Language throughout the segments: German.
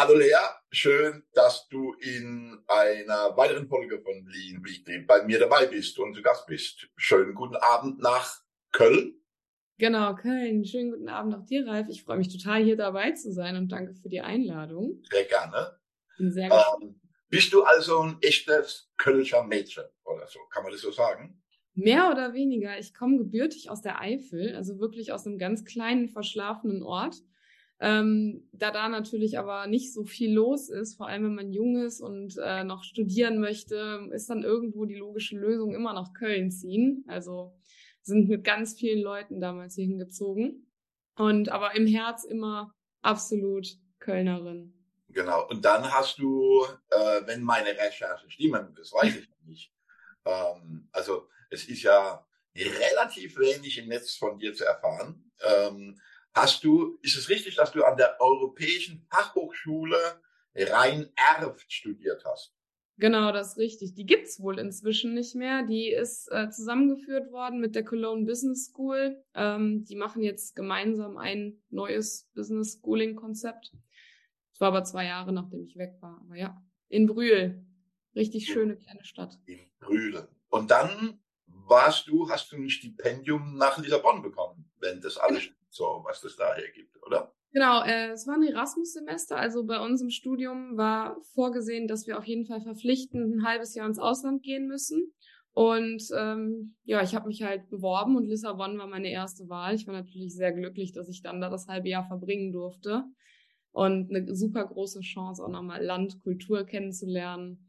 Hallo Lea, schön, dass du in einer weiteren Folge von Lean Weekly bei mir dabei bist und zu Gast bist. Schönen guten Abend nach Köln. Genau, Köln. Schönen guten Abend auch dir, Ralf. Ich freue mich total, hier dabei zu sein und danke für die Einladung. Sehr gerne. Bin sehr gespannt. Ähm, bist du also ein echtes Kölscher Mädchen oder so? Kann man das so sagen? Mehr oder weniger. Ich komme gebürtig aus der Eifel, also wirklich aus einem ganz kleinen, verschlafenen Ort. Ähm, da da natürlich aber nicht so viel los ist, vor allem wenn man jung ist und äh, noch studieren möchte, ist dann irgendwo die logische Lösung immer nach Köln ziehen. Also sind mit ganz vielen Leuten damals hier hingezogen. Und aber im Herz immer absolut Kölnerin. Genau. Und dann hast du, äh, wenn meine Recherchen stimmen, das weiß ich nicht. Ähm, also es ist ja relativ wenig im Netz von dir zu erfahren. Ähm, hast du, ist es richtig, dass du an der Europäischen Fachhochschule Rhein-Erft studiert hast? Genau, das ist richtig. Die gibt's wohl inzwischen nicht mehr. Die ist äh, zusammengeführt worden mit der Cologne Business School. Ähm, die machen jetzt gemeinsam ein neues Business Schooling Konzept. Das war aber zwei Jahre, nachdem ich weg war. Aber ja, in Brühl. Richtig schöne kleine Stadt. In Brühl. Und dann warst du, hast du ein Stipendium nach Lissabon bekommen, wenn das alles so, was das daher gibt, oder? Genau, äh, es war ein Erasmus-Semester. Also bei uns im Studium war vorgesehen, dass wir auf jeden Fall verpflichtend ein halbes Jahr ins Ausland gehen müssen. Und ähm, ja, ich habe mich halt beworben und Lissabon war meine erste Wahl. Ich war natürlich sehr glücklich, dass ich dann da das halbe Jahr verbringen durfte. Und eine super große Chance, auch nochmal Land, Kultur kennenzulernen.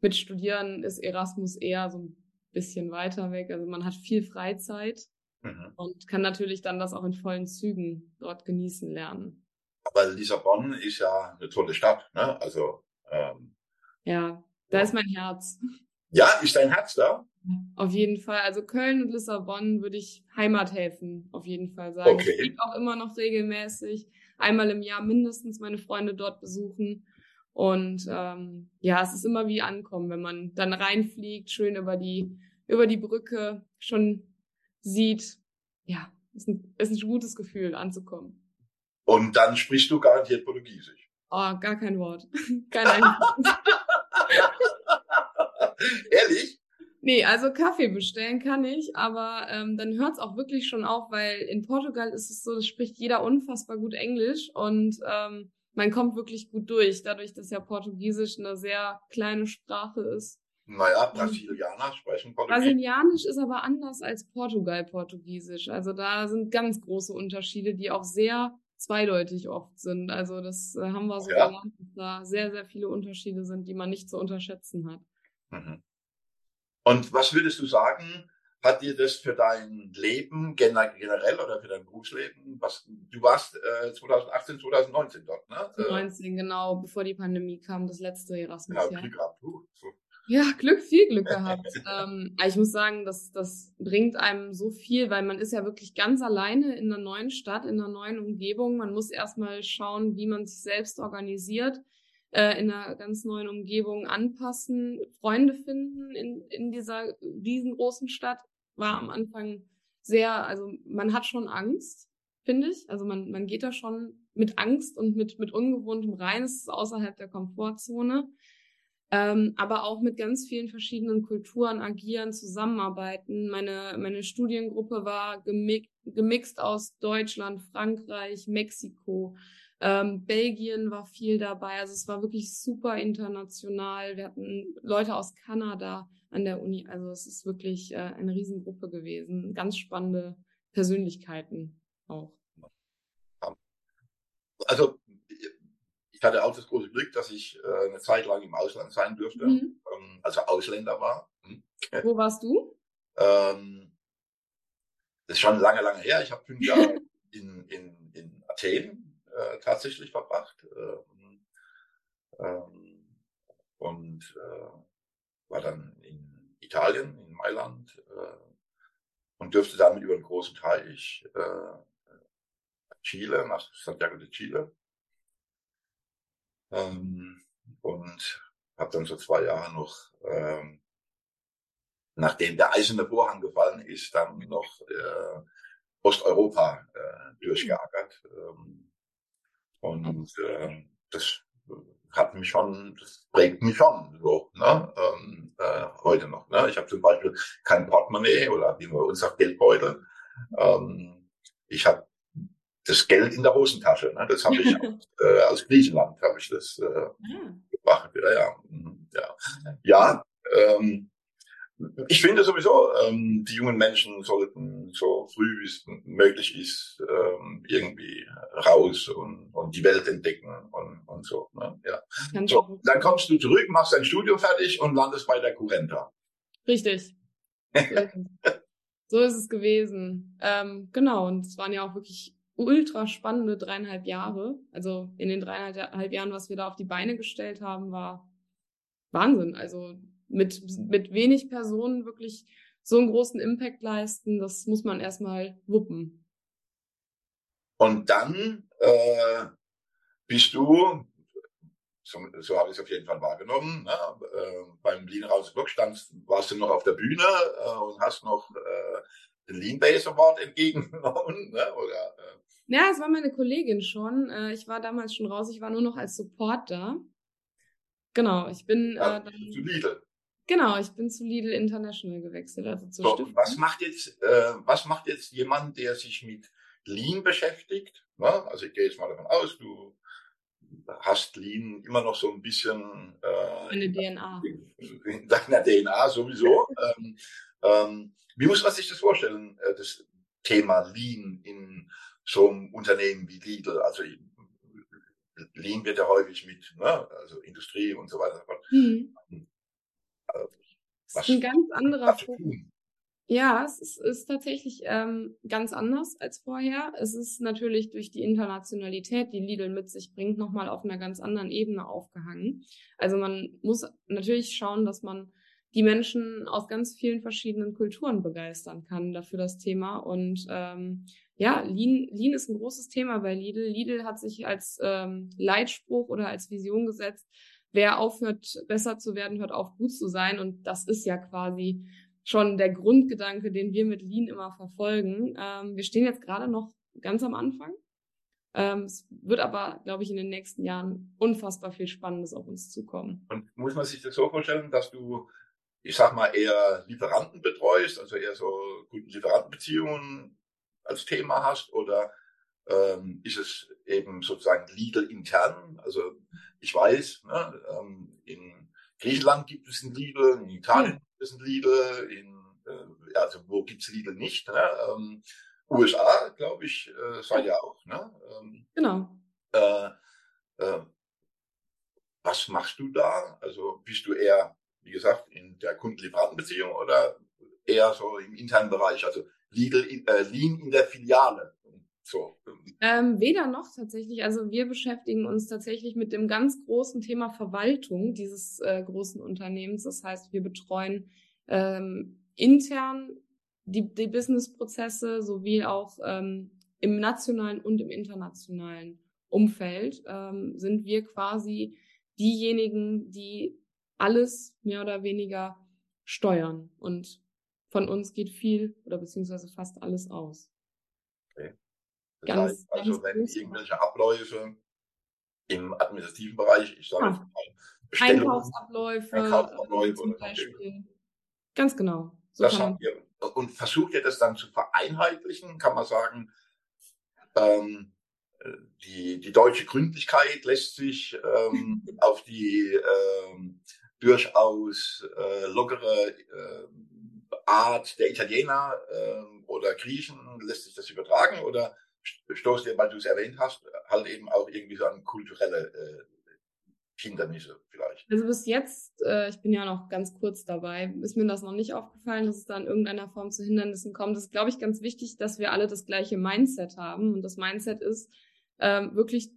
Mit Studieren ist Erasmus eher so ein bisschen weiter weg. Also man hat viel Freizeit mhm. und kann natürlich dann das auch in vollen Zügen dort genießen lernen. Aber Lissabon ist ja eine tolle Stadt, ne? Also ähm, ja, da ja. ist mein Herz. Ja, ist dein Herz da? Auf jeden Fall. Also Köln und Lissabon würde ich Heimathäfen auf jeden Fall sagen. Okay. Ich fliege auch immer noch regelmäßig, einmal im Jahr mindestens meine Freunde dort besuchen. Und ähm, ja, es ist immer wie ankommen, wenn man dann reinfliegt, schön über die über die Brücke schon sieht, ja, ist ein, ist ein gutes Gefühl anzukommen. Und dann sprichst du garantiert Portugiesisch. Oh, gar kein Wort. Kein Einfluss. Ehrlich? Nee, also Kaffee bestellen kann ich, aber ähm, dann hört's auch wirklich schon auf, weil in Portugal ist es so, das spricht jeder unfassbar gut Englisch und ähm, man kommt wirklich gut durch, dadurch, dass ja Portugiesisch eine sehr kleine Sprache ist. Naja, Brasilianer sprechen Portugiesisch. Brasilianisch ist aber anders als Portugal-Portugiesisch. Also da sind ganz große Unterschiede, die auch sehr zweideutig oft sind. Also das äh, haben wir so ja. gelernt, dass da sehr, sehr viele Unterschiede sind, die man nicht zu unterschätzen hat. Mhm. Und was würdest du sagen, hat dir das für dein Leben generell oder für dein Berufsleben, was du warst äh, 2018, 2019 dort, ne? 2019, genau, bevor die Pandemie kam, das letzte Erasmus-Jahr. Ja, Glück gehabt. Uh, so ja, Glück, viel Glück gehabt. ähm, ich muss sagen, das, das bringt einem so viel, weil man ist ja wirklich ganz alleine in einer neuen Stadt, in einer neuen Umgebung. Man muss erstmal schauen, wie man sich selbst organisiert, äh, in einer ganz neuen Umgebung anpassen, Freunde finden in, in dieser riesengroßen Stadt. War am Anfang sehr, also man hat schon Angst, finde ich. Also man, man geht da schon mit Angst und mit, mit ungewohntem rein. Es ist außerhalb der Komfortzone ähm, aber auch mit ganz vielen verschiedenen Kulturen agieren, zusammenarbeiten. Meine, meine Studiengruppe war gemi gemixt aus Deutschland, Frankreich, Mexiko, ähm, Belgien war viel dabei. Also es war wirklich super international. Wir hatten Leute aus Kanada an der Uni. Also es ist wirklich äh, eine Riesengruppe gewesen. Ganz spannende Persönlichkeiten auch. Also ich hatte auch das große Glück, dass ich äh, eine Zeit lang im Ausland sein durfte, mhm. ähm, also Ausländer war. Hm. Wo warst du? Ähm, das ist schon lange, lange her. Ich habe fünf Jahre in, in, in Athen äh, tatsächlich verbracht. Ähm, ähm, und äh, war dann in Italien, in Mailand äh, und dürfte damit über den großen Teich äh, Chile, nach Santiago de Chile ähm, und habe dann so zwei Jahre noch, ähm, nachdem der eiserne Vorhang gefallen ist, dann noch äh, Osteuropa äh, durchgeackert. Ähm, und äh, das hat mich schon, das prägt mich schon so, ne? ähm, äh, heute noch. Ne? Ich habe zum Beispiel kein Portemonnaie oder wie man uns sagt, Geldbeutel. Ähm, ich habe das Geld in der Hosentasche. Ne? Das habe ich aus, äh, aus Griechenland habe ich das äh, ja. Ah. gebracht. Ja, ja, mhm, ja. ja ähm, ich finde sowieso, ähm, die jungen Menschen sollten so früh wie es möglich ist ähm, irgendwie raus und, und die Welt entdecken und, und so. Ne? Ja. so. Dann kommst du zurück, machst dein Studium fertig und landest bei der Currenta. Richtig. so ist es gewesen. Ähm, genau, und es waren ja auch wirklich ultra spannende dreieinhalb Jahre. Also in den dreieinhalb Jahren, was wir da auf die Beine gestellt haben, war Wahnsinn. Also mit, mit wenig Personen wirklich so einen großen Impact leisten, das muss man erstmal wuppen. Und dann äh, bist du, so, so habe ich es auf jeden Fall wahrgenommen, ne, äh, beim Lean Raus Blog standst, warst du noch auf der Bühne äh, und hast noch äh, den Lean Base Award entgegengenommen, ne, oder? Äh. Ja, es war meine Kollegin schon. Äh, ich war damals schon raus, ich war nur noch als Support da. Genau, ich bin ja, äh, dann. Zu Lidl. Genau, ich bin zu Lidl International gewechselt, also zur so, Stiftung. Was macht jetzt, äh, was macht jetzt jemand, der sich mit Lean beschäftigt? Ne? Also ich gehe jetzt mal davon aus, du hast Lean immer noch so ein bisschen äh, eine DNA. In deiner DNA sowieso. ähm, ähm, wie muss man sich das vorstellen, äh, das Thema Lean in so einem Unternehmen wie Lidl? Also Lean wird ja häufig mit ne, also Industrie und so weiter. Mhm. Es ist ein ganz anderer Fokus. Ja, es ist, ist tatsächlich ähm, ganz anders als vorher. Es ist natürlich durch die Internationalität, die Lidl mit sich bringt, nochmal auf einer ganz anderen Ebene aufgehangen. Also man muss natürlich schauen, dass man die Menschen aus ganz vielen verschiedenen Kulturen begeistern kann dafür das Thema. Und ähm, ja, Lean, Lean ist ein großes Thema bei Lidl. Lidl hat sich als ähm, Leitspruch oder als Vision gesetzt, wer aufhört, besser zu werden, hört auf, gut zu sein. Und das ist ja quasi schon der Grundgedanke, den wir mit Lean immer verfolgen. Ähm, wir stehen jetzt gerade noch ganz am Anfang. Ähm, es wird aber, glaube ich, in den nächsten Jahren unfassbar viel Spannendes auf uns zukommen. Und muss man sich das so vorstellen, dass du, ich sag mal, eher Lieferanten betreust, also eher so guten Lieferantenbeziehungen als Thema hast oder ähm, ist es eben sozusagen legal intern. Also ich weiß, ne, ähm, in Griechenland gibt es ein Lidl, in Italien gibt es ein Lidl, in, äh, also wo gibt es Lidl nicht? Ne? Ähm, USA, glaube ich, äh, seid ja auch. Ne? Ähm, genau. Äh, äh, was machst du da? Also bist du eher, wie gesagt, in der Kundenlieferantenbeziehung oder eher so im internen Bereich, also Lidl, äh, Lean in der Filiale? So. Ähm, weder noch tatsächlich. Also wir beschäftigen uns tatsächlich mit dem ganz großen Thema Verwaltung dieses äh, großen Unternehmens. Das heißt, wir betreuen ähm, intern die, die Businessprozesse sowie auch ähm, im nationalen und im internationalen Umfeld ähm, sind wir quasi diejenigen, die alles mehr oder weniger steuern. Und von uns geht viel oder beziehungsweise fast alles aus. Okay. Das ganz, heißt also, wenn irgendwelche Abläufe im administrativen Bereich, ich sage ah. Einkaufsabläufe, Einkaufsabläufe zum Beispiel. Ganz genau. So das habt ihr, und versucht ihr das dann zu vereinheitlichen? Kann man sagen, ähm, die, die deutsche Gründlichkeit lässt sich ähm, auf die ähm, durchaus äh, lockere äh, Art der Italiener äh, oder Griechen, lässt sich das übertragen oder stoßt ihr, weil du es erwähnt hast, halt eben auch irgendwie so an kulturelle äh, Hindernisse vielleicht. Also bis jetzt, äh, ich bin ja noch ganz kurz dabei, ist mir das noch nicht aufgefallen, dass es da in irgendeiner Form zu Hindernissen kommt. Das ist, glaube ich, ganz wichtig, dass wir alle das gleiche Mindset haben. Und das Mindset ist ähm, wirklich,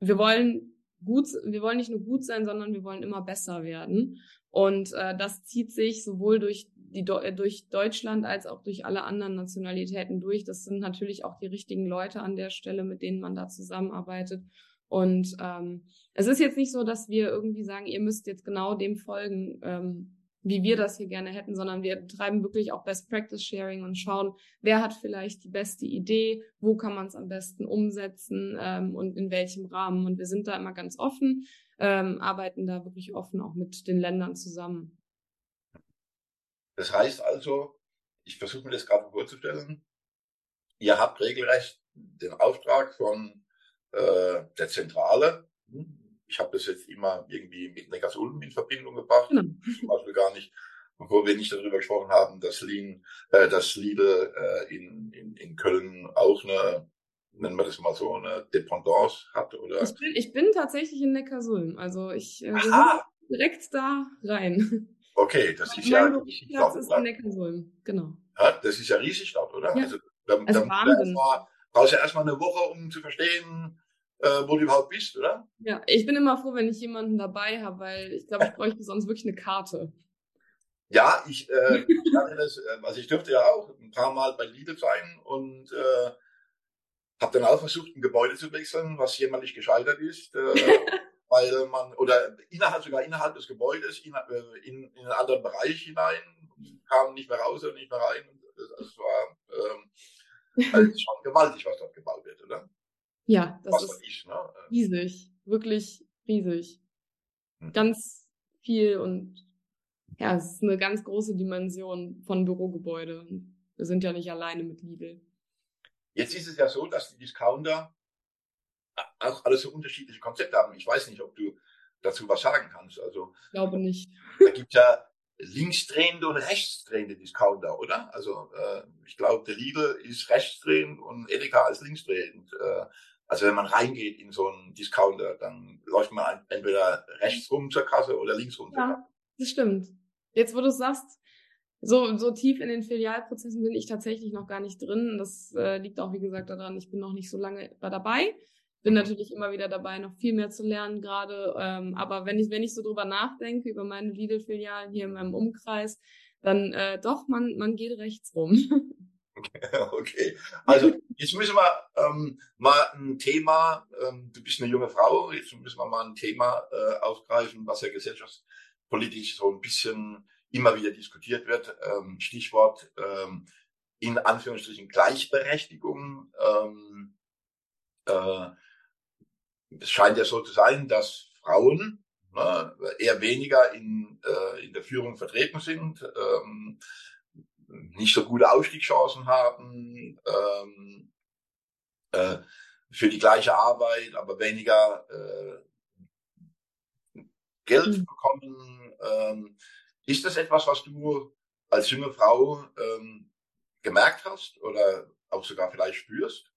wir wollen gut, wir wollen nicht nur gut sein, sondern wir wollen immer besser werden. Und äh, das zieht sich sowohl durch die durch Deutschland als auch durch alle anderen Nationalitäten durch. Das sind natürlich auch die richtigen Leute an der Stelle, mit denen man da zusammenarbeitet. Und ähm, es ist jetzt nicht so, dass wir irgendwie sagen, ihr müsst jetzt genau dem folgen, ähm, wie wir das hier gerne hätten, sondern wir betreiben wirklich auch Best Practice Sharing und schauen, wer hat vielleicht die beste Idee, wo kann man es am besten umsetzen ähm, und in welchem Rahmen. Und wir sind da immer ganz offen, ähm, arbeiten da wirklich offen auch mit den Ländern zusammen. Das heißt also, ich versuche mir das gerade vorzustellen, ihr habt regelrecht den Auftrag von äh, der Zentrale, ich habe das jetzt immer irgendwie mit Neckarsulm in Verbindung gebracht. Genau. Zum Beispiel gar nicht, bevor wir nicht darüber gesprochen haben, dass Lean, äh, dass Lidl äh, in, in, in Köln auch eine, nennen wir das mal so, eine Dependance hat. Oder? Ich bin, ich bin tatsächlich in Neckarsulm. Also ich äh, direkt da rein. Okay, das ist ja riesig dort. ist in Neckarsulm, genau. Ja, das ist ja riesig dort, oder? Ja. Also, da, also da Wahnsinn. brauchst du ja erstmal eine Woche, um zu verstehen, äh, wo du überhaupt bist, oder? Ja, ich bin immer froh, wenn ich jemanden dabei habe, weil ich glaube, ich bräuchte sonst wirklich eine Karte. Ja, ich, äh, ich hatte das, äh, also ich dürfte ja auch ein paar Mal bei Lidl sein und äh, habe dann auch versucht, ein Gebäude zu wechseln, was jämmerlich gescheitert ist, äh, weil man, oder innerhalb, sogar innerhalb des Gebäudes, in, äh, in, in einen anderen Bereich hinein, kam nicht mehr raus und nicht mehr rein. Das, das war ähm, also schon gewaltig, was dort gebaut wird, oder? Ja, das Was ist ich, ne? riesig, wirklich riesig. Hm. Ganz viel und ja, es ist eine ganz große Dimension von Bürogebäude. Wir sind ja nicht alleine mit Lidl. Jetzt ist es ja so, dass die Discounter auch alle so unterschiedliche Konzepte haben. Ich weiß nicht, ob du dazu was sagen kannst. Also, Ich glaube nicht. da gibt ja linksdrehende und rechtsdrehende Discounter, oder? Also äh, ich glaube, der Lidl ist rechtsdrehend und Edeka ist linksdrehend. Äh, also wenn man reingeht in so einen Discounter, dann läuft man entweder rechts rum zur Kasse oder links rum zur Kasse. Ja, das stimmt. Jetzt, wo du es sagst, so, so tief in den Filialprozessen bin ich tatsächlich noch gar nicht drin. Das äh, liegt auch, wie gesagt, daran, ich bin noch nicht so lange dabei. Bin natürlich immer wieder dabei, noch viel mehr zu lernen gerade. Ähm, aber wenn ich, wenn ich so drüber nachdenke, über meine Lidl-Filialen hier in meinem Umkreis, dann äh, doch, man, man geht rechts rum. Okay, also jetzt müssen wir ähm, mal ein Thema, ähm, du bist eine junge Frau, jetzt müssen wir mal ein Thema äh, aufgreifen, was ja gesellschaftspolitisch so ein bisschen immer wieder diskutiert wird. Ähm, Stichwort ähm, in Anführungsstrichen Gleichberechtigung. Ähm, äh, es scheint ja so zu sein, dass Frauen ne, eher weniger in, äh, in der Führung vertreten sind. Ähm, nicht so gute Aufstiegschancen haben, ähm, äh, für die gleiche Arbeit, aber weniger äh, Geld Mhm. bekommen. Ähm, ist das etwas, was du als junge Frau ähm, gemerkt hast oder auch sogar vielleicht spürst?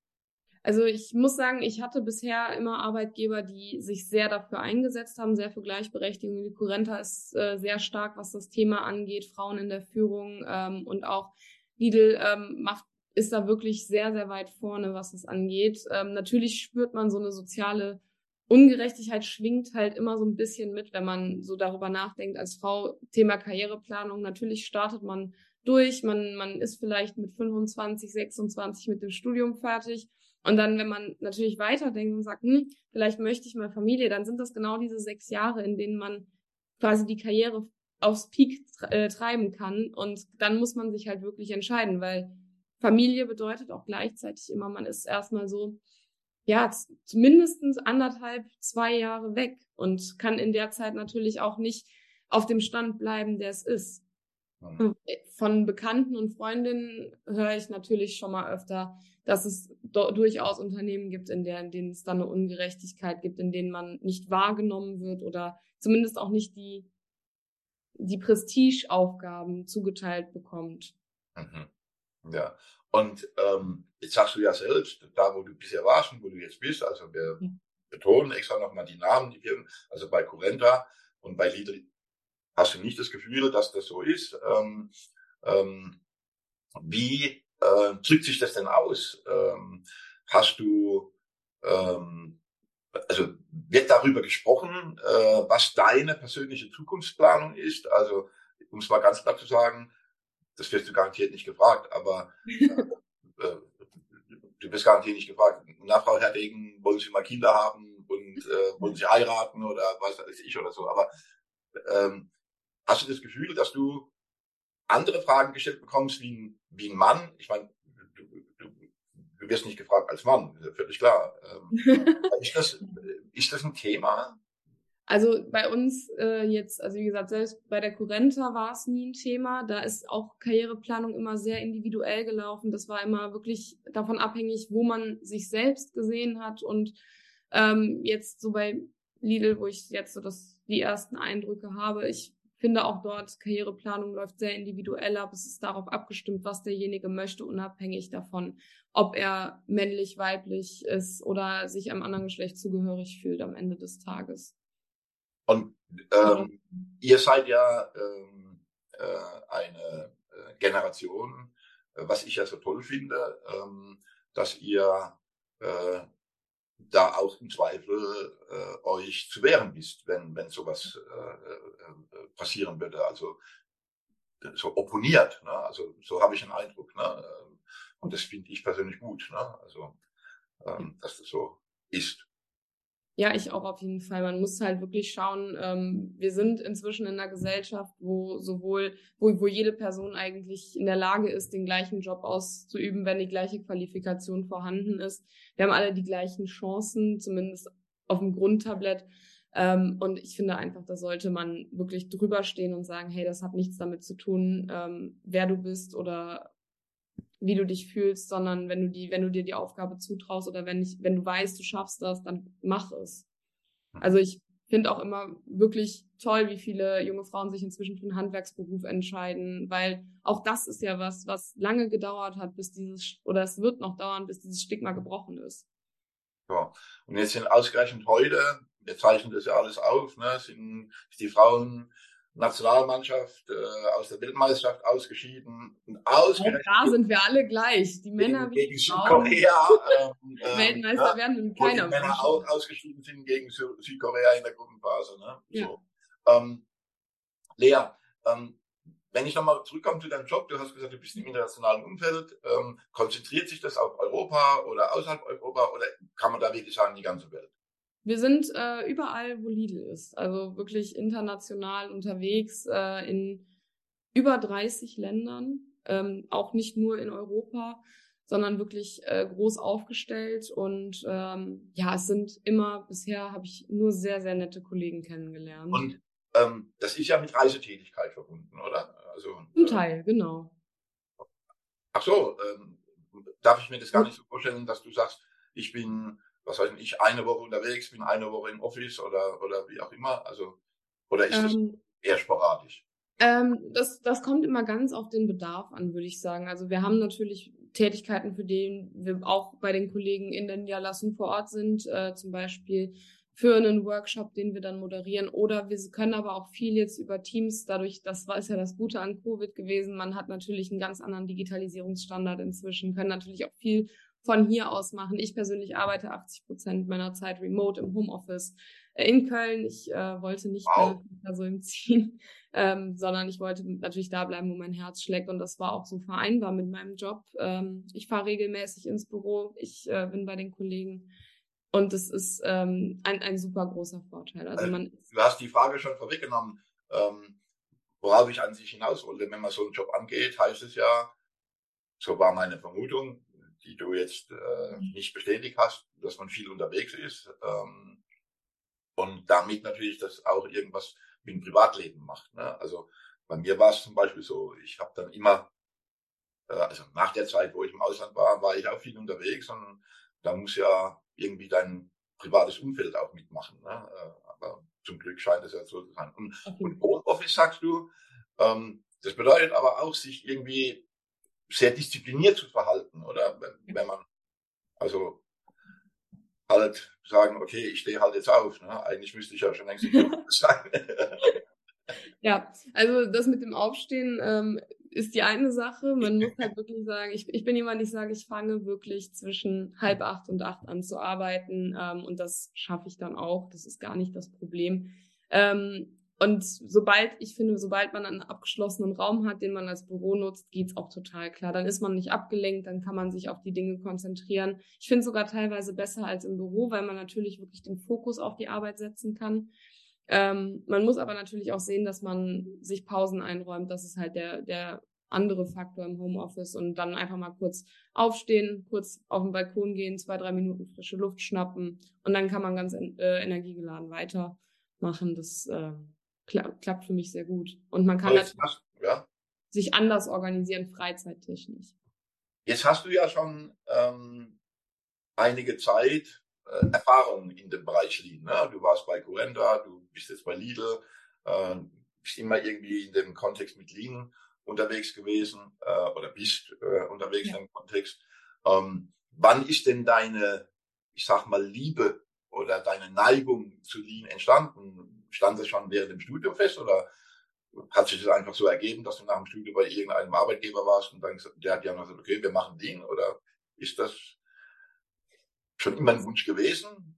Also ich muss sagen, ich hatte bisher immer Arbeitgeber, die sich sehr dafür eingesetzt haben, sehr für Gleichberechtigung. Die Currenta ist äh, sehr stark, was das Thema angeht, Frauen in der Führung ähm, und auch Lidl ähm, macht ist da wirklich sehr, sehr weit vorne, was das angeht. Ähm, natürlich spürt man so eine soziale Ungerechtigkeit schwingt halt immer so ein bisschen mit, wenn man so darüber nachdenkt als Frau. Thema Karriereplanung. Natürlich startet man durch. Man, man ist vielleicht mit 25, 26 mit dem Studium fertig. Und dann, wenn man natürlich weiterdenkt und sagt, hm, vielleicht möchte ich mal Familie, dann sind das genau diese sechs Jahre, in denen man quasi die Karriere aufs Peak äh, treiben kann. Und dann muss man sich halt wirklich entscheiden, weil Familie bedeutet auch gleichzeitig immer, man ist erstmal so, ja, mindestens anderthalb, zwei Jahre weg und kann in der Zeit natürlich auch nicht auf dem Stand bleiben, der es ist. Mhm. Von Bekannten und Freundinnen höre ich natürlich schon mal öfter, dass es durchaus Unternehmen gibt, in, denen es dann eine Ungerechtigkeit gibt, in denen man nicht wahrgenommen wird oder zumindest auch nicht die, die Prestigeaufgaben zugeteilt bekommt. Mhm. Ja, und ähm, jetzt sagst du ja selbst, da wo du bisher warst und wo du jetzt bist, also wir Ja. betonen extra nochmal die Namen, die wir, also bei Currenta und bei Lidl hast du nicht das Gefühl, dass das so ist. Ähm, ähm, wie äh, drückt sich das denn aus? Ähm, hast du, ähm, also wird darüber gesprochen, äh, was deine persönliche Zukunftsplanung ist? Also, um es mal ganz klar zu sagen, das wirst du garantiert nicht gefragt, aber äh, du wirst garantiert nicht gefragt, na Frau Herdegen, wollen Sie mal Kinder haben und äh, wollen Sie heiraten oder was weiß ich oder so, aber ähm, hast du das Gefühl, dass du andere Fragen gestellt bekommst wie ein, wie ein Mann? Ich meine, du, du, du wirst nicht gefragt als Mann, völlig klar. Ähm, ist, das, ist das ein Thema? Also bei uns äh, jetzt, also wie gesagt, selbst bei der Currenta war es nie ein Thema. Da ist auch Karriereplanung immer sehr individuell gelaufen. Das war immer wirklich davon abhängig, wo man sich selbst gesehen hat. Und ähm, jetzt so bei Lidl, wo ich jetzt so das, die ersten Eindrücke habe, ich finde auch dort Karriereplanung läuft sehr individuell ab. Es ist darauf abgestimmt, was derjenige möchte, unabhängig davon, ob er männlich, weiblich ist oder sich einem anderen Geschlecht zugehörig fühlt am Ende des Tages. Und ähm, ihr seid ja ähm, äh, eine äh, Generation, äh, was ich ja so toll finde, ähm, dass ihr äh, da auch im Zweifel äh, euch zu wehren wisst, wenn, wenn sowas äh, äh, passieren würde. Also so opponiert. Ne? Also so habe ich einen Eindruck. Ne? Und das finde ich persönlich gut. Ne? Also ähm, dass das so ist. Ja, ich auch auf jeden Fall. Man muss halt wirklich schauen, ähm, wir sind inzwischen in einer Gesellschaft, wo sowohl, wo, wo jede Person eigentlich in der Lage ist, den gleichen Job auszuüben, wenn die gleiche Qualifikation vorhanden ist. Wir haben alle die gleichen Chancen, zumindest auf dem Grundtablett. Ähm, und ich finde einfach, da sollte man wirklich drüber stehen und sagen, hey, das hat nichts damit zu tun, ähm, wer du bist oder wie du dich fühlst, sondern wenn du die, wenn du dir die Aufgabe zutraust oder wenn ich, wenn du weißt, du schaffst das, dann mach es. Also ich finde auch immer wirklich toll, wie viele junge Frauen sich inzwischen für einen Handwerksberuf entscheiden, weil auch das ist ja was, was lange gedauert hat, bis dieses, oder es wird noch dauern, bis dieses Stigma gebrochen ist. Ja, und jetzt sind ausgerechnet heute, wir zeichnen das ja alles auf, ne, sind die Frauen Nationalmannschaft äh, aus der Weltmeisterschaft ausgeschieden. Und ausgerechnet da sind wir alle gleich. Die Männer gegen, gegen Südkorea. Ähm, ähm, Weltmeister ja, werden und keiner. Die Männer auch ausgeschieden sind gegen Südkorea in der Gruppenphase. Ne? Ja. So. Ähm, Lea, ähm, wenn ich nochmal zurückkomme zu deinem Job, du hast gesagt, du bist im internationalen Umfeld. Ähm, konzentriert sich das auf Europa oder außerhalb Europa oder kann man da wirklich sagen, die ganze Welt? Wir sind äh, überall, wo Lidl ist. Also wirklich international unterwegs äh, in über 30 Ländern. Ähm, auch nicht nur in Europa, sondern wirklich äh, groß aufgestellt. Und ähm, ja, es sind immer, bisher habe ich nur sehr, sehr nette Kollegen kennengelernt. Und ähm, das ist ja mit Reisetätigkeit verbunden, oder? Also, Zum äh, Teil, genau. Ach so, ähm, darf ich mir das gar nicht so vorstellen, dass du sagst, ich bin was weiß ich, eine Woche unterwegs bin, eine Woche im Office oder, oder wie auch immer? Also, oder ist ähm, das eher sporadisch? Ähm, das, das kommt immer ganz auf den Bedarf an, würde ich sagen. Also wir haben natürlich Tätigkeiten, für die wir auch bei den Kollegen in der Niederlassung vor Ort sind, äh, zum Beispiel für einen Workshop, den wir dann moderieren. Oder wir können aber auch viel jetzt über Teams, dadurch, das war ist ja das Gute an Covid gewesen, man hat natürlich einen ganz anderen Digitalisierungsstandard inzwischen, können natürlich auch viel von hier aus machen. Ich persönlich arbeite 80 Prozent meiner Zeit remote im Homeoffice äh, in Köln. Ich äh, wollte nicht wow. mehr so im Ziehen, ähm, sondern ich wollte natürlich da bleiben, wo mein Herz schlägt. Und das war auch so vereinbar mit meinem Job. Ähm, ich fahre regelmäßig ins Büro. Ich äh, bin bei den Kollegen. Und das ist ähm, ein, ein super großer Vorteil. Also man du hast die Frage schon vorweggenommen. Ähm, worauf ich an sich hinaus wollte, wenn man so einen Job angeht, heißt es ja, so war meine Vermutung, die du jetzt äh, mhm. nicht bestätigt hast, dass man viel unterwegs ist ähm, und damit natürlich das auch irgendwas mit dem Privatleben macht. Ne? Also bei mir war es zum Beispiel so, ich habe dann immer, äh, also nach der Zeit, wo ich im Ausland war, war ich auch viel unterwegs und da muss ja irgendwie dein privates Umfeld auch mitmachen. Ne? Äh, aber zum Glück scheint es ja so zu sein. Und, okay. und Homeoffice sagst du, ähm, das bedeutet aber auch, sich irgendwie sehr diszipliniert zu verhalten, oder? Wenn, man also halt sagen, okay, ich stehe halt jetzt auf. Ne? Eigentlich müsste ich ja schon längst sein. ja, also das mit dem Aufstehen ähm, ist die eine Sache. Man muss halt wirklich sagen, ich, ich bin jemand, ich sage, ich fange wirklich zwischen halb acht und acht an zu arbeiten ähm, und das schaffe ich dann auch. Das ist gar nicht das Problem. Ähm, und sobald, ich finde, sobald man einen abgeschlossenen Raum hat, den man als Büro nutzt, geht's auch total klar. Dann ist man nicht abgelenkt, dann kann man sich auf die Dinge konzentrieren. Ich finde sogar teilweise besser als im Büro, weil man natürlich wirklich den Fokus auf die Arbeit setzen kann. Ähm, man muss aber natürlich auch sehen, dass man sich Pausen einräumt. Das ist halt der, der andere Faktor im Homeoffice und dann einfach mal kurz aufstehen, kurz auf den Balkon gehen, zwei, drei Minuten frische Luft schnappen und dann kann man ganz äh, energiegeladen weitermachen. Das äh, kla klappt für mich sehr gut. Und man kann natürlich ja. sich anders organisieren, freizeittechnisch. Jetzt hast du ja schon ähm, einige Zeit äh, Erfahrung in dem Bereich Lean. Ne? Du warst bei Curenda, du bist jetzt bei Lidl, äh, bist immer irgendwie in dem Kontext mit Lean unterwegs gewesen äh, oder bist äh, unterwegs ja. im Kontext. Ähm, wann ist denn deine, ich sag mal, Liebe oder deine Neigung zu Lean entstanden? Stand das schon während dem Studium fest oder hat sich das einfach so ergeben, dass du nach dem Studium bei irgendeinem Arbeitgeber warst und dann der hat ja gesagt, okay, wir machen Lean oder ist das schon immer ein Wunsch gewesen?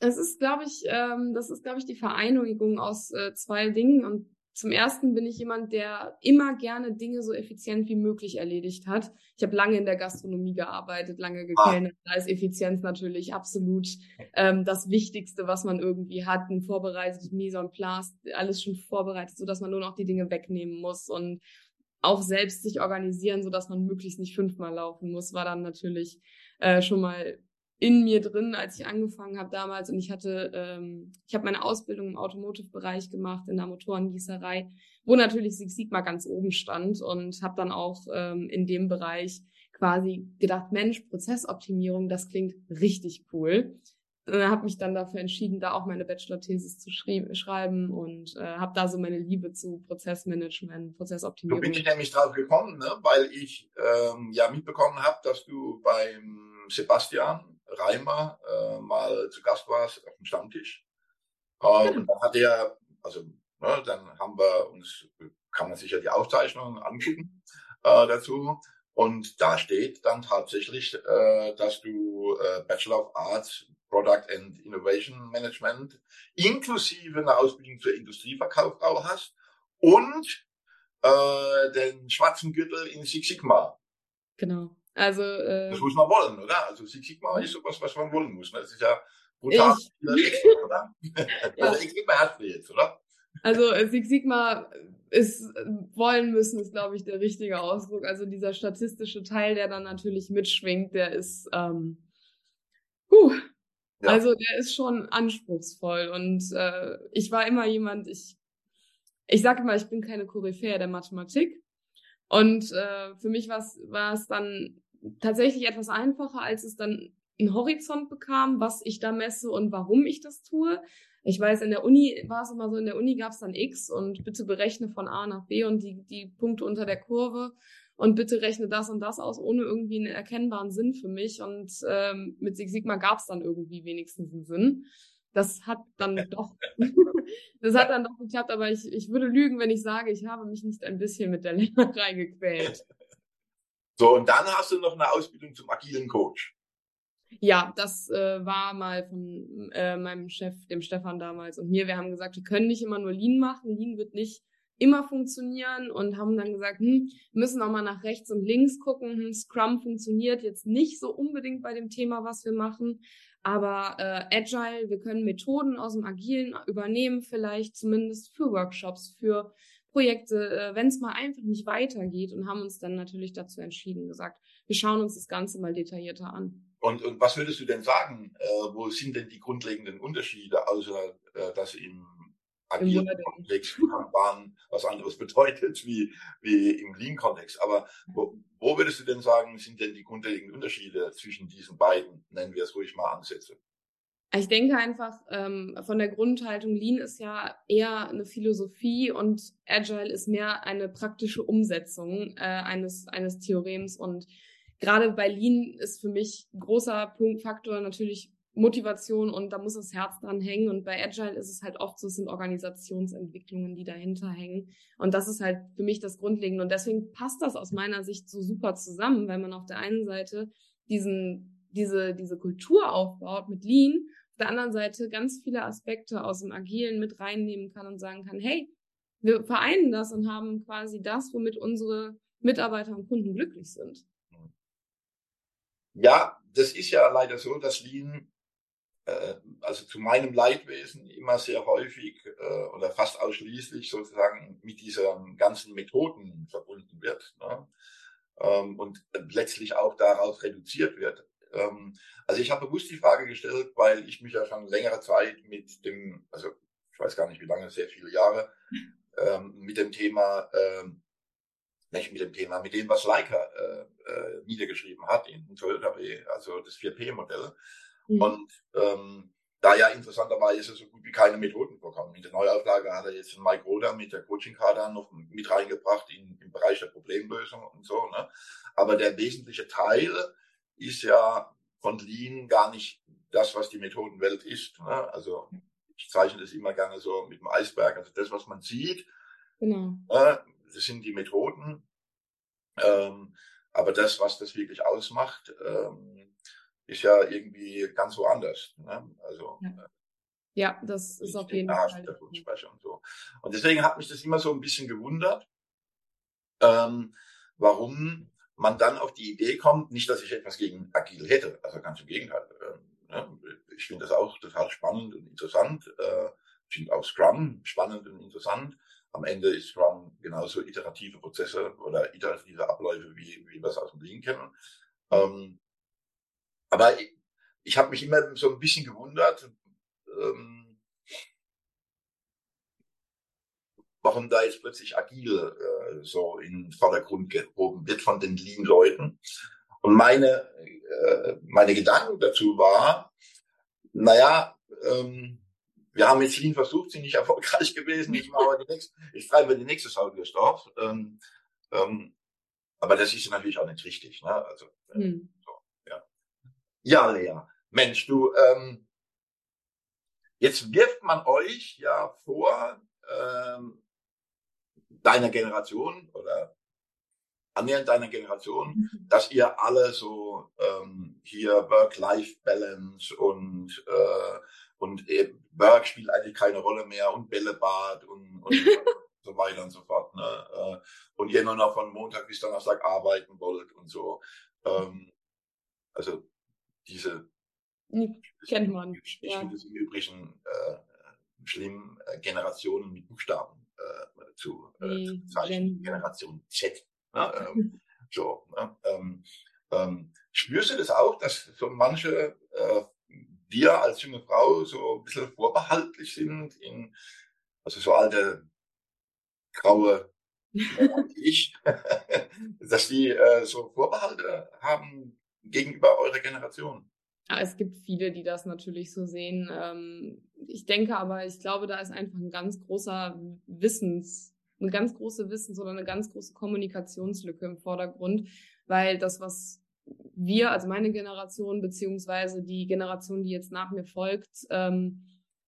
Es ist, glaube ich, ähm, das ist, glaube ich, die Vereinigung aus äh, zwei Dingen und zum ersten bin ich jemand, der immer gerne Dinge so effizient wie möglich erledigt hat. Ich habe lange in der Gastronomie gearbeitet, lange gekellnert. Ah. Da ist Effizienz natürlich absolut ähm, das Wichtigste, was man irgendwie hat. Ein vorbereitetes Mise en place, alles schon vorbereitet, so dass man nur noch die Dinge wegnehmen muss und auch selbst sich organisieren, so dass man möglichst nicht fünfmal laufen muss, war dann natürlich äh, schon mal in mir drin, als ich angefangen habe damals. Und ich hatte, ähm, ich habe meine Ausbildung im Automotive-Bereich gemacht, in der Motorengießerei, wo natürlich Six Sigma ganz oben stand und habe dann auch ähm, in dem Bereich quasi gedacht, Mensch, Prozessoptimierung, das klingt richtig cool. Äh, habe mich dann dafür entschieden, da auch meine Bachelor-Thesis zu schreiben und äh, habe da so meine Liebe zu Prozessmanagement, Prozessoptimierung. Du bin ich nämlich drauf gekommen, ne? weil ich ähm, ja mitbekommen habe, dass du beim Sebastian Reimer äh, mal zu Gast warst auf dem Stammtisch. Äh, und dann hat er, also ne, dann haben wir uns, kann man sich ja die Aufzeichnungen angucken äh, dazu. Und da steht dann tatsächlich, äh, dass du äh, Bachelor of Arts Product and Innovation Management inklusive eine Ausbildung zur Industrieverkauffrau hast und äh, den schwarzen Gürtel in Six Sigma. Genau. Also, äh, das muss man wollen, oder? Also Six Sigma ist sowas, was man wollen muss. Ne? Das ist ja brutal, ich, oder? ja. Also Six Sigma hast du jetzt, oder? Also äh, Six Sigma ist wollen müssen, ist, glaube ich, der richtige Ausdruck. Also dieser statistische Teil, der dann natürlich mitschwingt, der ist ähm, huh, ja. also der ist schon anspruchsvoll. Und äh, ich war immer jemand, ich ich sage immer, ich bin keine Koryphäe der Mathematik. Und äh, für mich war es dann tatsächlich etwas einfacher, als es dann einen Horizont bekam, was ich da messe und warum ich das tue. Ich weiß, in der Uni war es immer so, in der Uni gab es dann X und bitte berechne von A nach B und die, die Punkte unter der Kurve und bitte rechne das und das aus, ohne irgendwie einen erkennbaren Sinn für mich. Und ähm, mit Sig Sigma gab es dann irgendwie wenigstens einen Sinn. Das hat dann doch, das hat dann doch geklappt, aber ich, ich würde lügen, wenn ich sage, ich habe mich nicht ein bisschen mit der Lernerei gequält. So, und dann hast du noch eine Ausbildung zum agilen Coach. Ja, das äh, war mal von äh, meinem Chef, dem Stefan damals und mir. Wir haben gesagt, wir können nicht immer nur Lean machen. Lean wird nicht immer funktionieren und haben dann gesagt, hm, müssen auch mal nach rechts und links gucken. Hm, Scrum funktioniert jetzt nicht so unbedingt bei dem Thema, was wir machen. Aber äh, Agile, wir können Methoden aus dem Agilen übernehmen, vielleicht zumindest für Workshops, für Projekte, äh, wenn es mal einfach nicht weitergeht und haben uns dann natürlich dazu entschieden, gesagt, wir schauen uns das Ganze mal detaillierter an. Und, und was würdest du denn sagen, äh, wo sind denn die grundlegenden Unterschiede, außer äh, dass im agilen Kontext Kanban was anderes bedeutet wie, wie im Lean-Kontext. Aber wo, wo würdest du denn sagen, sind denn die grundlegenden Unterschiede zwischen diesen beiden, nennen wir es ruhig mal Ansätze? Ich denke einfach, ähm, von der Grundhaltung, Lean ist ja eher eine Philosophie und Agile ist mehr eine praktische Umsetzung äh, eines, eines Theorems. Und gerade bei Lean ist für mich großer Punkt, Faktor natürlich Motivation und da muss das Herz dran hängen. Und bei Agile ist es halt oft so, es sind Organisationsentwicklungen, die dahinter hängen. Und das ist halt für mich das Grundlegende. Und deswegen passt das aus meiner Sicht so super zusammen, weil man auf der einen Seite diesen, diese, diese Kultur aufbaut mit Lean der anderen Seite ganz viele Aspekte aus dem Agilen mit reinnehmen kann und sagen kann, hey, wir vereinen das und haben quasi das, womit unsere Mitarbeiter und Kunden glücklich sind. Ja, das ist ja leider so, dass Lean äh, also zu meinem Leidwesen immer sehr häufig äh, oder fast ausschließlich sozusagen mit diesen ganzen Methoden verbunden wird ne? ähm, und letztlich auch darauf reduziert wird. Ähm, also ich habe bewusst die Frage gestellt, weil ich mich ja schon längere Zeit mit dem, also ich weiß gar nicht wie lange, sehr viele Jahre, ähm, mit dem Thema, ähm, nicht mit dem Thema, mit dem, was Leica äh, äh, niedergeschrieben hat in Toyota W, also das 4P-Modell. Mhm. Und ähm, da ja interessanterweise so gut wie keine Methoden vorkommen. In der Neuauflage hat er jetzt Mike Roder mit der Coaching-Kader noch mit reingebracht in, im Bereich der Problemlösung und so. Ne? Aber der wesentliche Teil ist ja von Lean gar nicht das, was die Methodenwelt ist. Ne? Also ich zeichne das immer gerne so mit dem Eisberg. Also das, was man sieht, genau. äh, das sind die Methoden. Ähm, aber das, was das wirklich ausmacht, ähm, ist ja irgendwie ganz woanders. Ne? Also ja. Äh, ja, das ist auf jeden Fall. Und, so. und deswegen hat mich das immer so ein bisschen gewundert, ähm, warum man dann auf die Idee kommt, nicht, dass ich etwas gegen Agil hätte, also ganz im Gegenteil. Ähm, ne? Ich finde das auch total spannend und interessant. Äh, ich finde auch Scrum spannend und interessant. Am Ende ist Scrum genauso iterative Prozesse oder iterative Abläufe, wie, wie wir es aus dem Lean kennen. Ähm, aber ich, ich habe mich immer so ein bisschen gewundert, ähm, warum da jetzt plötzlich agil äh, so in den Vordergrund gehoben wird von den Lean-Leuten. Und meine, äh, meine Gedanken dazu war, naja, ähm, wir haben jetzt Lean versucht, sind nicht erfolgreich gewesen. Ich mache die nächste, ich treibe die nächste Sau durchs Dorf. Ähm, ähm, aber das ist natürlich auch nicht richtig. Ne? Also, äh, hm. so, ja. ja, Lea, Mensch, du, ähm, jetzt wirft man euch ja vor, ähm, deiner Generation oder annähernd deiner Generation, mhm. dass ihr alle so ähm, hier Work-Life-Balance und äh, und äh, Work spielt eigentlich keine Rolle mehr und Bällebad und, und so weiter und so fort. Ne? Äh, und ihr nur noch von Montag bis Donnerstag arbeiten wollt und so. Ähm, also diese kennt man. Ich, ich ja. finde es im Übrigen äh, schlimm, äh, Generationen mit Buchstaben zu, äh, zu bezeichnen. Generation Z. Ne? Ähm, so. Ne? Ähm, ähm, spürst du das auch, dass so manche äh, dir als junge Frau so ein bisschen vorbehaltlich sind in, also so alte, graue ich, dass die äh, so Vorbehalte haben gegenüber eurer Generation? Ja, es gibt viele, die das natürlich so sehen. Ähm, ich denke aber, ich glaube, da ist einfach ein ganz großer Wissens, eine ganz große Wissens- oder eine ganz große Kommunikationslücke im Vordergrund, weil das, was wir, also meine Generation, beziehungsweise die Generation, die jetzt nach mir folgt, ähm,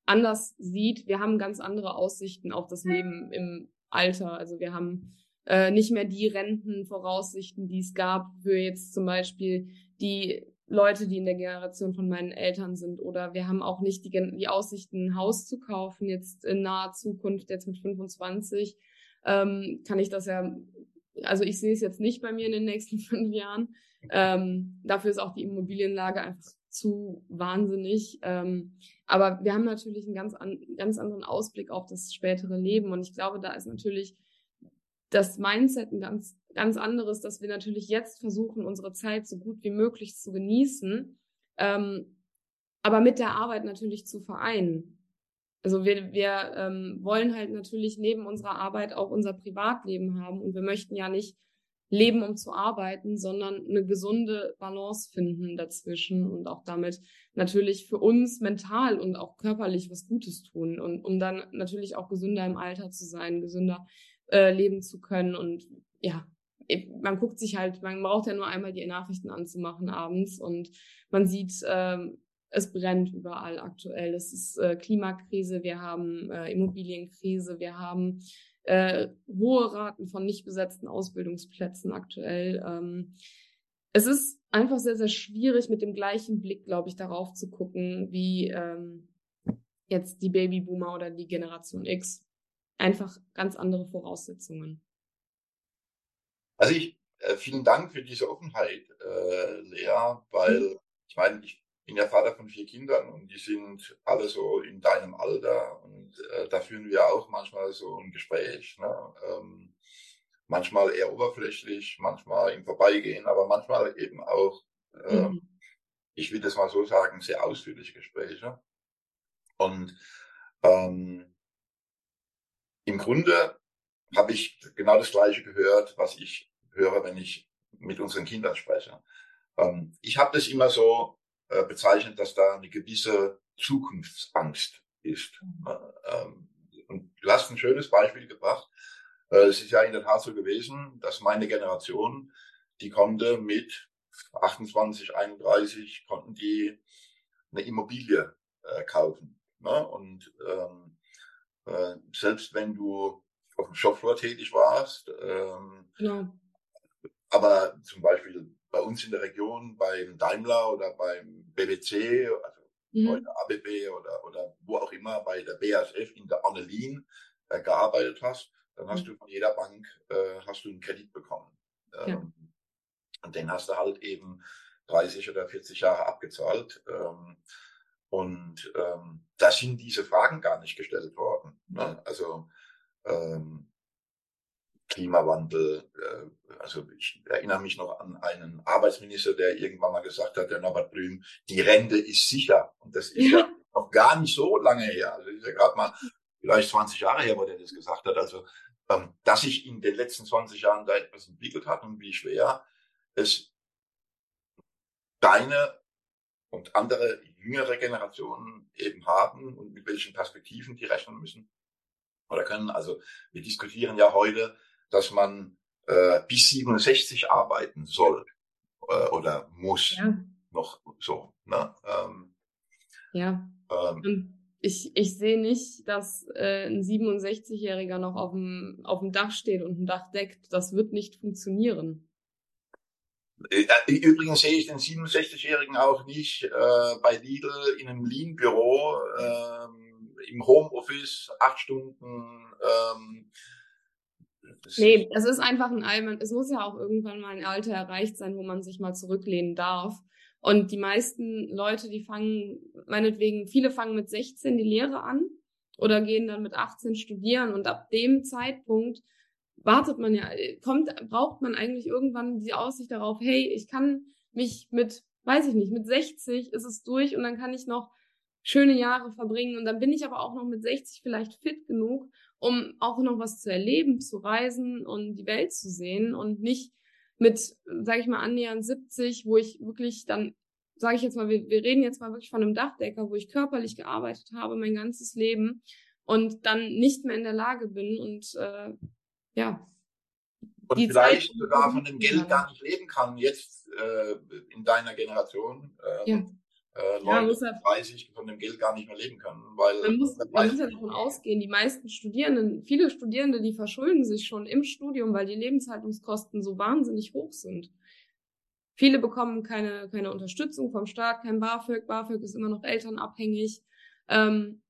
anders sieht. Wir haben ganz andere Aussichten auf das Leben im Alter. Also wir haben äh, nicht mehr die Rentenvoraussichten, die es gab für jetzt zum Beispiel die Leute, die in der Generation von meinen Eltern sind. Oder wir haben auch nicht die, die Aussichten, ein Haus zu kaufen, jetzt in naher Zukunft, jetzt mit 25. Ähm, kann ich das ja, also ich sehe es jetzt nicht bei mir in den nächsten fünf Jahren. Ähm, dafür ist auch die Immobilienlage einfach zu wahnsinnig. Ähm, aber wir haben natürlich einen ganz, an, ganz anderen Ausblick auf das spätere Leben. Und ich glaube, da ist natürlich das Mindset ein ganz, ganz anderes, dass wir natürlich jetzt versuchen, unsere Zeit so gut wie möglich zu genießen, ähm, aber mit der Arbeit natürlich zu vereinen. Also wir, wir ähm, wollen halt natürlich neben unserer Arbeit auch unser Privatleben haben. Und wir möchten ja nicht leben, um zu arbeiten, sondern eine gesunde Balance finden dazwischen und auch damit natürlich für uns mental und auch körperlich was Gutes tun und um dann natürlich auch gesünder im Alter zu sein, gesünder äh, leben zu können. Und ja, man guckt sich halt, man braucht ja nur einmal die Nachrichten anzumachen abends und man sieht, ähm, es brennt überall aktuell. Es ist äh, Klimakrise, wir haben äh, Immobilienkrise, wir haben äh, hohe Raten von nicht besetzten Ausbildungsplätzen aktuell. Ähm, es ist einfach sehr, sehr schwierig, mit dem gleichen Blick, glaube ich, darauf zu gucken, wie ähm, jetzt die Babyboomer oder die Generation X. Einfach ganz andere Voraussetzungen. Also ich, äh, vielen Dank für diese Offenheit, äh, Lea, weil mhm. ich meine, ich bin ja Vater von vier Kindern und die sind alle so in deinem Alter und äh, da führen wir auch manchmal so ein Gespräch. Ne? Ähm, manchmal eher oberflächlich, manchmal im Vorbeigehen, aber manchmal eben auch, äh, mhm. ich will das mal so sagen, sehr ausführliche Gespräche. Und ähm, im Grunde habe ich genau das Gleiche gehört, was ich höre, wenn ich mit unseren Kindern spreche. Ähm, ich habe das immer so äh, bezeichnet, dass da eine gewisse Zukunftsangst ist. Mhm. Ähm, und du hast ein schönes Beispiel gebracht. Äh, es ist ja in der Tat so gewesen, dass meine Generation, die konnte mit 28, 31, konnten die eine Immobilie äh, kaufen. Ne? Und ähm, äh, selbst wenn du auf dem Shopfloor tätig warst, ähm, ja. aber zum Beispiel bei uns in der Region, beim Daimler oder beim BBC, also mhm. heute ABB oder, oder wo auch immer, bei der BASF in der Annelien äh, gearbeitet hast, dann hast mhm. du von jeder Bank äh, hast du einen Kredit bekommen. Ähm, ja. Und den hast du halt eben 30 oder 40 Jahre abgezahlt. Ähm, und ähm, da sind diese Fragen gar nicht gestellt worden. Ne? Also ähm, Klimawandel, äh, also ich erinnere mich noch an einen Arbeitsminister, der irgendwann mal gesagt hat, der Norbert Blüm, die Rente ist sicher. Und das ist ja, ja noch gar nicht so lange her. Also ist ja gerade mal vielleicht 20 Jahre her, wo der das gesagt hat. Also ähm, dass sich in den letzten 20 Jahren da etwas entwickelt hat und wie schwer es deine und andere jüngere Generationen eben haben und mit welchen Perspektiven die rechnen müssen oder können. Also wir diskutieren ja heute, dass man äh, bis 67 arbeiten soll äh, oder muss. Ja. Noch so. Ne? Ähm, ja. Ähm, ich, ich sehe nicht, dass äh, ein 67-Jähriger noch auf dem, auf dem Dach steht und ein Dach deckt. Das wird nicht funktionieren. Äh, übrigens sehe ich den 67-Jährigen auch nicht äh, bei Lidl in einem Lean-Büro, äh, im Homeoffice, acht Stunden. Ähm, nee, es ist einfach ein Allmann. Es muss ja auch irgendwann mal ein Alter erreicht sein, wo man sich mal zurücklehnen darf. Und die meisten Leute, die fangen, meinetwegen, viele fangen mit 16 die Lehre an oder gehen dann mit 18 studieren und ab dem Zeitpunkt wartet man ja, kommt, braucht man eigentlich irgendwann die Aussicht darauf, hey, ich kann mich mit, weiß ich nicht, mit 60 ist es durch und dann kann ich noch schöne Jahre verbringen und dann bin ich aber auch noch mit 60 vielleicht fit genug, um auch noch was zu erleben, zu reisen und die Welt zu sehen und nicht mit, sage ich mal, annähernd 70, wo ich wirklich dann, sage ich jetzt mal, wir, wir reden jetzt mal wirklich von einem Dachdecker, wo ich körperlich gearbeitet habe mein ganzes Leben und dann nicht mehr in der Lage bin und äh, ja. Und vielleicht Zeit, sogar von dem Geld gar nicht leben kann, jetzt äh, in deiner Generation. Äh, ja äh, Leute ja, 30 von dem Geld gar nicht mehr leben können. Weil man muss, man muss ja davon ausgehen, die meisten Studierenden, viele Studierende, die verschulden sich schon im Studium, weil die Lebenshaltungskosten so wahnsinnig hoch sind. Viele bekommen keine, keine Unterstützung vom Staat, kein BAföG. BAföG ist immer noch elternabhängig. Ähm,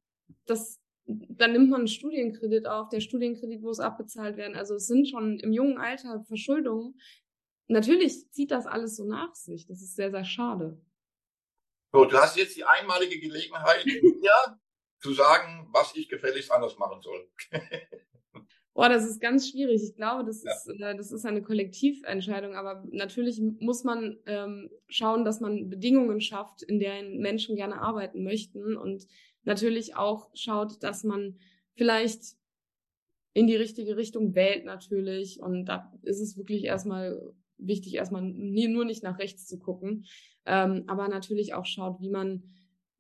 das, dann nimmt man einen Studienkredit auf. Der Studienkredit muss abbezahlt werden. Also es sind schon im jungen Alter Verschuldungen. Natürlich zieht das alles so nach sich. Das ist sehr, sehr schade. So, du hast jetzt die einmalige Gelegenheit, mir zu sagen, was ich gefälligst anders machen soll. Boah, das ist ganz schwierig. Ich glaube, das, ja. ist, äh, das ist eine Kollektiventscheidung, aber natürlich muss man ähm, schauen, dass man Bedingungen schafft, in denen Menschen gerne arbeiten möchten und natürlich auch schaut, dass man vielleicht in die richtige Richtung wählt natürlich. Und da ist es wirklich erstmal wichtig, erstmal nur nicht nach rechts zu gucken, ähm, aber natürlich auch schaut, wie man,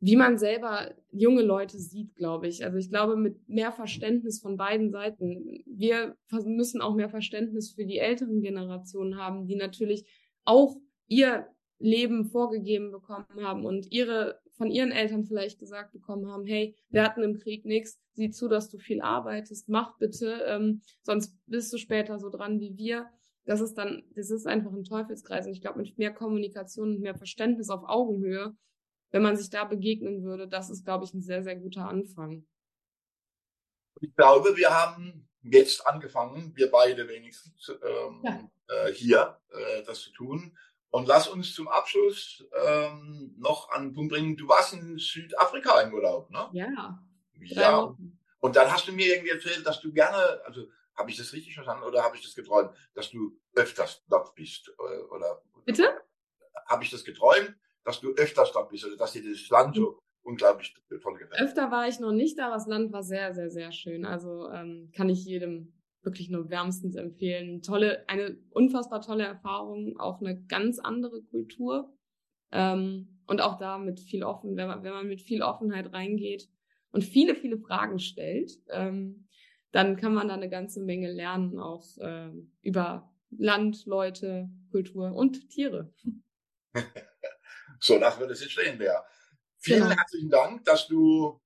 wie man selber junge Leute sieht, glaube ich. Also ich glaube, mit mehr Verständnis von beiden Seiten. Wir müssen auch mehr Verständnis für die älteren Generationen haben, die natürlich auch ihr Leben vorgegeben bekommen haben und ihre von ihren Eltern vielleicht gesagt bekommen haben, hey, wir hatten im Krieg nichts, sieh zu, dass du viel arbeitest, mach bitte, ähm, sonst bist du später so dran wie wir das ist dann, das ist einfach ein Teufelskreis. Und ich glaube, mit mehr Kommunikation und mehr Verständnis auf Augenhöhe, wenn man sich da begegnen würde, das ist, glaube ich, ein sehr, sehr guter Anfang. Ich glaube, wir haben jetzt angefangen, wir beide wenigstens ähm, ja. äh, hier äh, das zu tun. Und lass uns zum Abschluss ähm, noch an den Punkt bringen, du warst in Südafrika im Urlaub, ne? Ja. Ja. Und dann hast du mir irgendwie erzählt, dass du gerne, also habe ich das richtig verstanden oder habe ich das geträumt, dass du öfters dort bist? Äh, oder, Bitte? Habe ich das geträumt, dass du öfters dort bist oder dass dir das Land so unglaublich toll gefällt? Öfter war ich noch nicht da, aber das Land war sehr, sehr, sehr schön. Also ähm, kann ich jedem wirklich nur wärmstens empfehlen. Tolle, eine unfassbar tolle Erfahrung, auch eine ganz andere Kultur. Ähm, und auch da mit viel offen, wenn man, wenn man mit viel Offenheit reingeht und viele, viele Fragen stellt, ähm, dann kann man da eine ganze Menge lernen, auch äh, über Land, Leute, Kultur und Tiere. so, das wird es jetzt stehen, Bea. Vielen genau. herzlichen Dank, dass du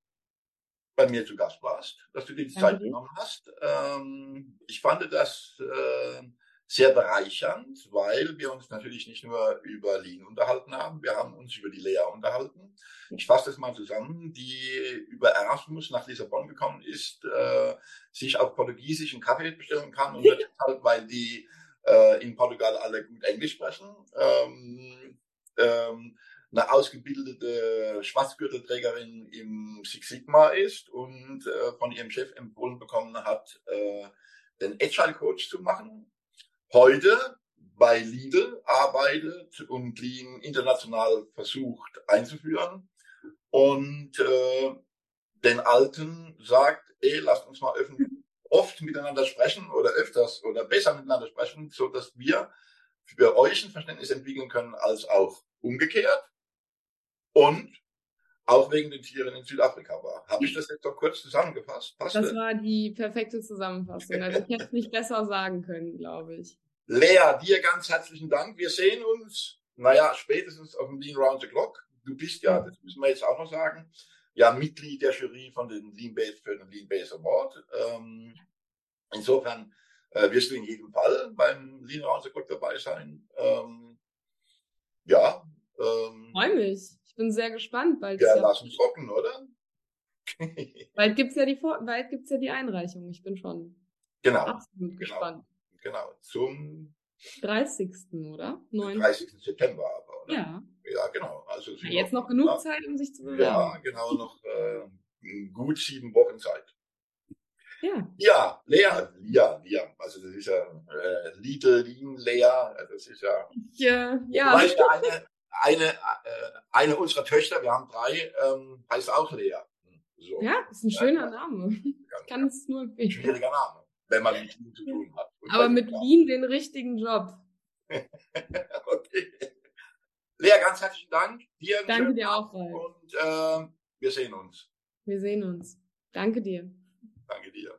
bei mir zu Gast warst, dass du dir die Zeit genommen hast. Ähm, ich fand das äh, sehr bereichernd, weil wir uns natürlich nicht nur über Lean unterhalten haben, wir haben uns über die Lea unterhalten. Ich fasse das mal zusammen, die über Erasmus nach Lissabon gekommen ist, äh, sich auf Portugiesisch einen Kaffee bestellen kann und halt, weil die äh, in Portugal alle gut Englisch sprechen. Ähm, ähm, eine ausgebildete Schwarzgürtelträgerin im Six Sigma ist und äh, von ihrem Chef empfohlen bekommen hat, äh, den Agile Coach zu machen heute bei Lidl arbeitet und Lean international versucht einzuführen. Und äh, den Alten sagt, ey, lasst uns mal öffnen, oft miteinander sprechen oder öfters oder besser miteinander sprechen, so dass wir für euch ein Verständnis entwickeln können, als auch umgekehrt. Und auch wegen den Tieren in Südafrika war. Habe ich das jetzt doch kurz zusammengefasst? Passt das war die perfekte Zusammenfassung. Also ich hätte es nicht besser sagen können, glaube ich. Lea, dir ganz herzlichen Dank. Wir sehen uns, naja, spätestens auf dem Lean Round the Clock. Du bist ja, das müssen wir jetzt auch noch sagen, ja Mitglied der Jury von den Lean Base für den Lean Base Award. Ähm, insofern äh, wirst du in jedem Fall beim Lean Round the Clock dabei sein. Ähm, ja. Ähm, Freue mich bin sehr gespannt. Bald ja, lass uns rocken, oder? bald gibt's ja die bald gibt's ja die Einreichung. Ich bin schon genau, absolut genau, gespannt. Genau, zum 30. oder? 9. 30. September aber, oder? Ja. Ja, genau. Also ja, jetzt noch, noch genug na, Zeit, um sich zu bewerben. Ja, genau, noch äh, gut sieben Wochen Zeit. Ja. Ja, Lea, ja, ja, also das ist ja äh, Little Lean Lea, das ist ja. Ja, ja. Ja, eine, eine, äh, eine unserer Töchter, wir haben drei, ähm, heißt auch Lea. So. Ja, ist ein schöner ja, Name. Ich kann es nur empfehlen. Schwieriger Name, wenn man mit ihm zu tun hat. Und Aber mit Wien den richtigen Job. okay. Lea, ganz herzlichen Dank. Dir Danke dir auch, Ralf. Und äh, wir sehen uns. Wir sehen uns. Danke dir. Danke dir.